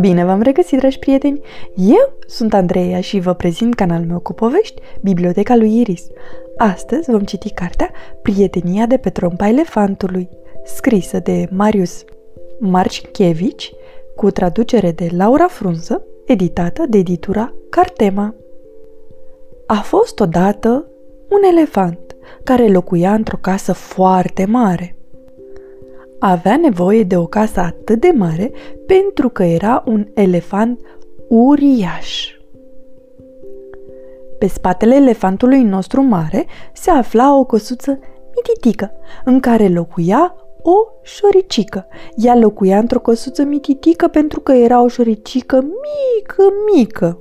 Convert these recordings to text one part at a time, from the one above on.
Bine v-am regăsit, dragi prieteni! Eu sunt Andreea și vă prezint canalul meu cu povești, Biblioteca lui Iris. Astăzi vom citi cartea Prietenia de pe trompa elefantului, scrisă de Marius Marcinkevici, cu traducere de Laura Frunză, editată de editura Cartema. A fost odată un elefant care locuia într-o casă foarte mare – avea nevoie de o casă atât de mare pentru că era un elefant uriaș. Pe spatele elefantului nostru mare se afla o căsuță mititică, în care locuia o șoricică. Ea locuia într-o căsuță mititică pentru că era o șoricică mică, mică.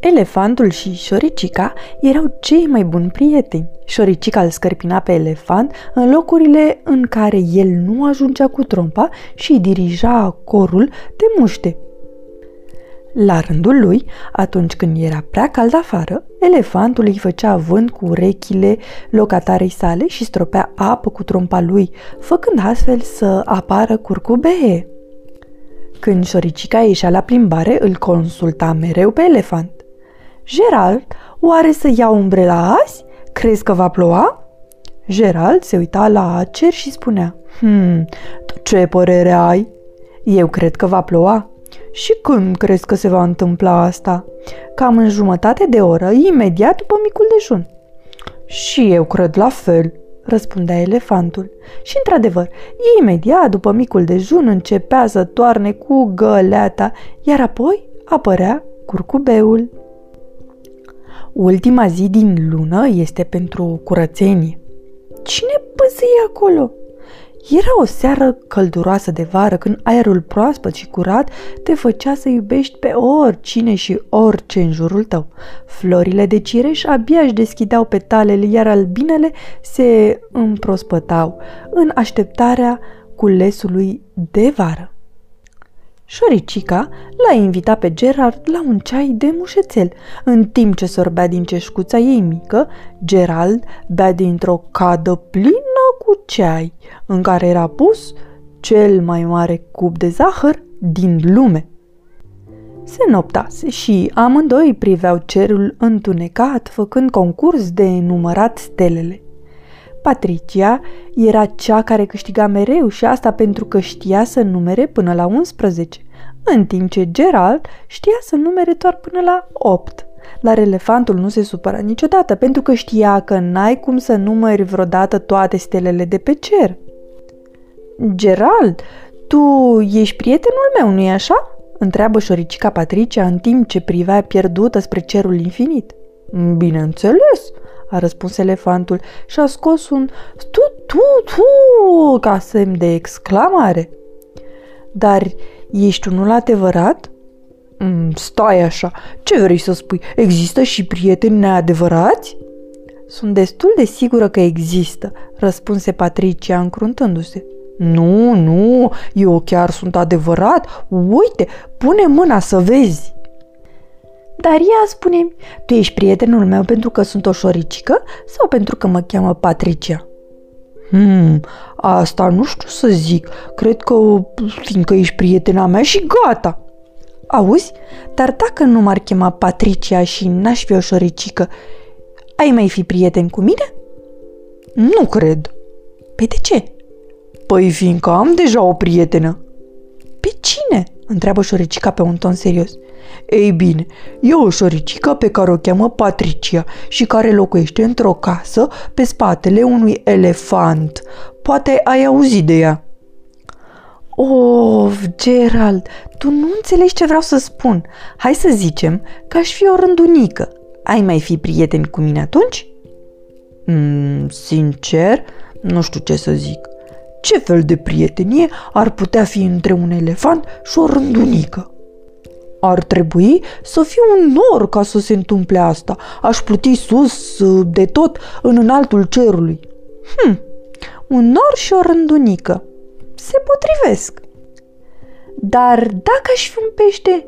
Elefantul și șoricica erau cei mai buni prieteni. Șoricica îl scărpina pe elefant în locurile în care el nu ajungea cu trompa și dirija corul de muște. La rândul lui, atunci când era prea cald afară, elefantul îi făcea vânt cu urechile locatarei sale și stropea apă cu trompa lui, făcând astfel să apară curcubee. Când șoricica ieșea la plimbare, îl consulta mereu pe elefant. Gerald, oare să iau umbrela azi? Crezi că va ploua? Gerald se uita la cer și spunea, Hmm, tu ce părere ai? Eu cred că va ploua. Și când crezi că se va întâmpla asta? Cam în jumătate de oră, imediat după micul dejun. Și eu cred la fel, răspundea elefantul. Și într-adevăr, imediat după micul dejun începea să toarne cu găleata, iar apoi apărea curcubeul. Ultima zi din lună este pentru curățenie. Cine păzâie acolo? Era o seară călduroasă de vară când aerul proaspăt și curat te făcea să iubești pe oricine și orice în jurul tău. Florile de cireș abia își deschideau petalele, iar albinele se împrospătau în așteptarea culesului de vară. Șoricica l-a invitat pe Gerard la un ceai de mușețel. În timp ce sorbea din ceșcuța ei mică, Gerald bea dintr-o cadă plină cu ceai, în care era pus cel mai mare cup de zahăr din lume. Se noptase și amândoi priveau cerul întunecat, făcând concurs de numărat stelele. Patricia era cea care câștiga mereu și asta pentru că știa să numere până la 11, în timp ce Gerald știa să numere doar până la 8. Dar elefantul nu se supăra niciodată pentru că știa că n-ai cum să numeri vreodată toate stelele de pe cer. Gerald, tu ești prietenul meu, nu-i așa? întreabă șoricica Patricia în timp ce privea pierdută spre cerul infinit. Bineînțeles, a răspuns elefantul și a scos un tu tu tu ca semn de exclamare. Dar ești unul adevărat? Mm, stai așa, ce vrei să spui? Există și prieteni neadevărați? Sunt destul de sigură că există, răspunse Patricia încruntându-se. Nu, nu, eu chiar sunt adevărat. Uite, pune mâna să vezi. Dar ea spune tu ești prietenul meu pentru că sunt o șoricică sau pentru că mă cheamă Patricia? Hmm, asta nu știu să zic. Cred că fiindcă ești prietena mea și gata. Auzi? Dar dacă nu m-ar chema Patricia și n-aș fi o șoricică, ai mai fi prieten cu mine? Nu cred. Păi de ce? Păi fiindcă am deja o prietenă. Pe cine? Întreabă șoricica pe un ton serios. Ei bine, e o șoricică pe care o cheamă Patricia și care locuiește într-o casă pe spatele unui elefant. Poate ai auzit de ea. Of, Gerald, tu nu înțelegi ce vreau să spun. Hai să zicem că aș fi o rândunică. Ai mai fi prieten cu mine atunci? Mm, sincer, nu știu ce să zic. Ce fel de prietenie ar putea fi între un elefant și o rândunică? Ar trebui să fiu un nor ca să se întâmple asta. Aș pluti sus de tot în înaltul cerului. Hm, un nor și o rândunică. Se potrivesc. Dar dacă aș fi un pește,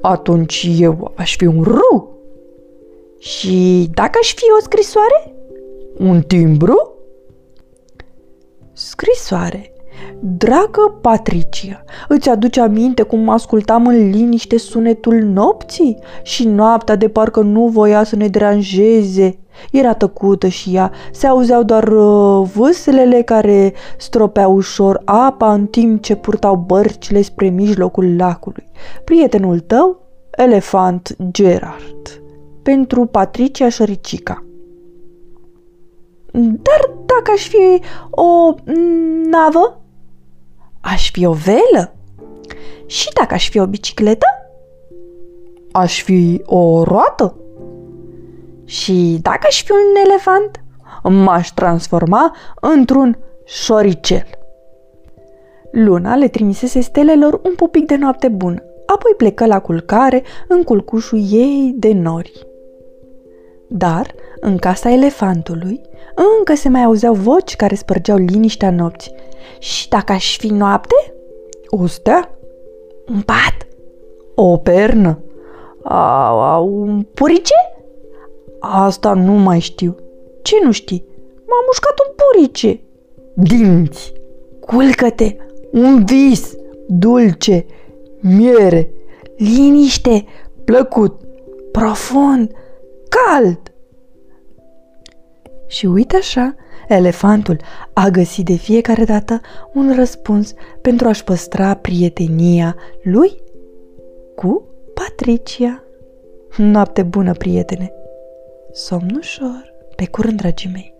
atunci eu aș fi un ru. Și dacă aș fi o scrisoare? Un timbru? Scrisoare Dragă Patricia, îți aduce aminte cum ascultam în liniște sunetul nopții? Și noaptea de parcă nu voia să ne deranjeze. Era tăcută și ea, se auzeau doar uh, vâslele care stropeau ușor apa în timp ce purtau bărcile spre mijlocul lacului. Prietenul tău, elefant Gerard. Pentru Patricia Șăricica. Dar dacă aș fi o navă? Aș fi o velă? Și dacă aș fi o bicicletă? Aș fi o roată? Și dacă aș fi un elefant? M-aș transforma într-un șoricel. Luna le trimisese stelelor un pupic de noapte bună, apoi plecă la culcare în culcușul ei de nori. Dar, în casa elefantului, încă se mai auzeau voci care spărgeau liniștea nopții. Și dacă aș fi noapte? O stea? Un pat? O pernă? A, un purice? Asta nu mai știu. Ce nu știi? M-a mușcat un purice. Dinți! Culcă-te! Un vis! Dulce! Miere! Liniște! Plăcut! Profund! Cald! Și uite așa, elefantul a găsit de fiecare dată un răspuns pentru a-și păstra prietenia lui cu Patricia. Noapte bună, prietene! Somn ușor, pe curând, dragii mei!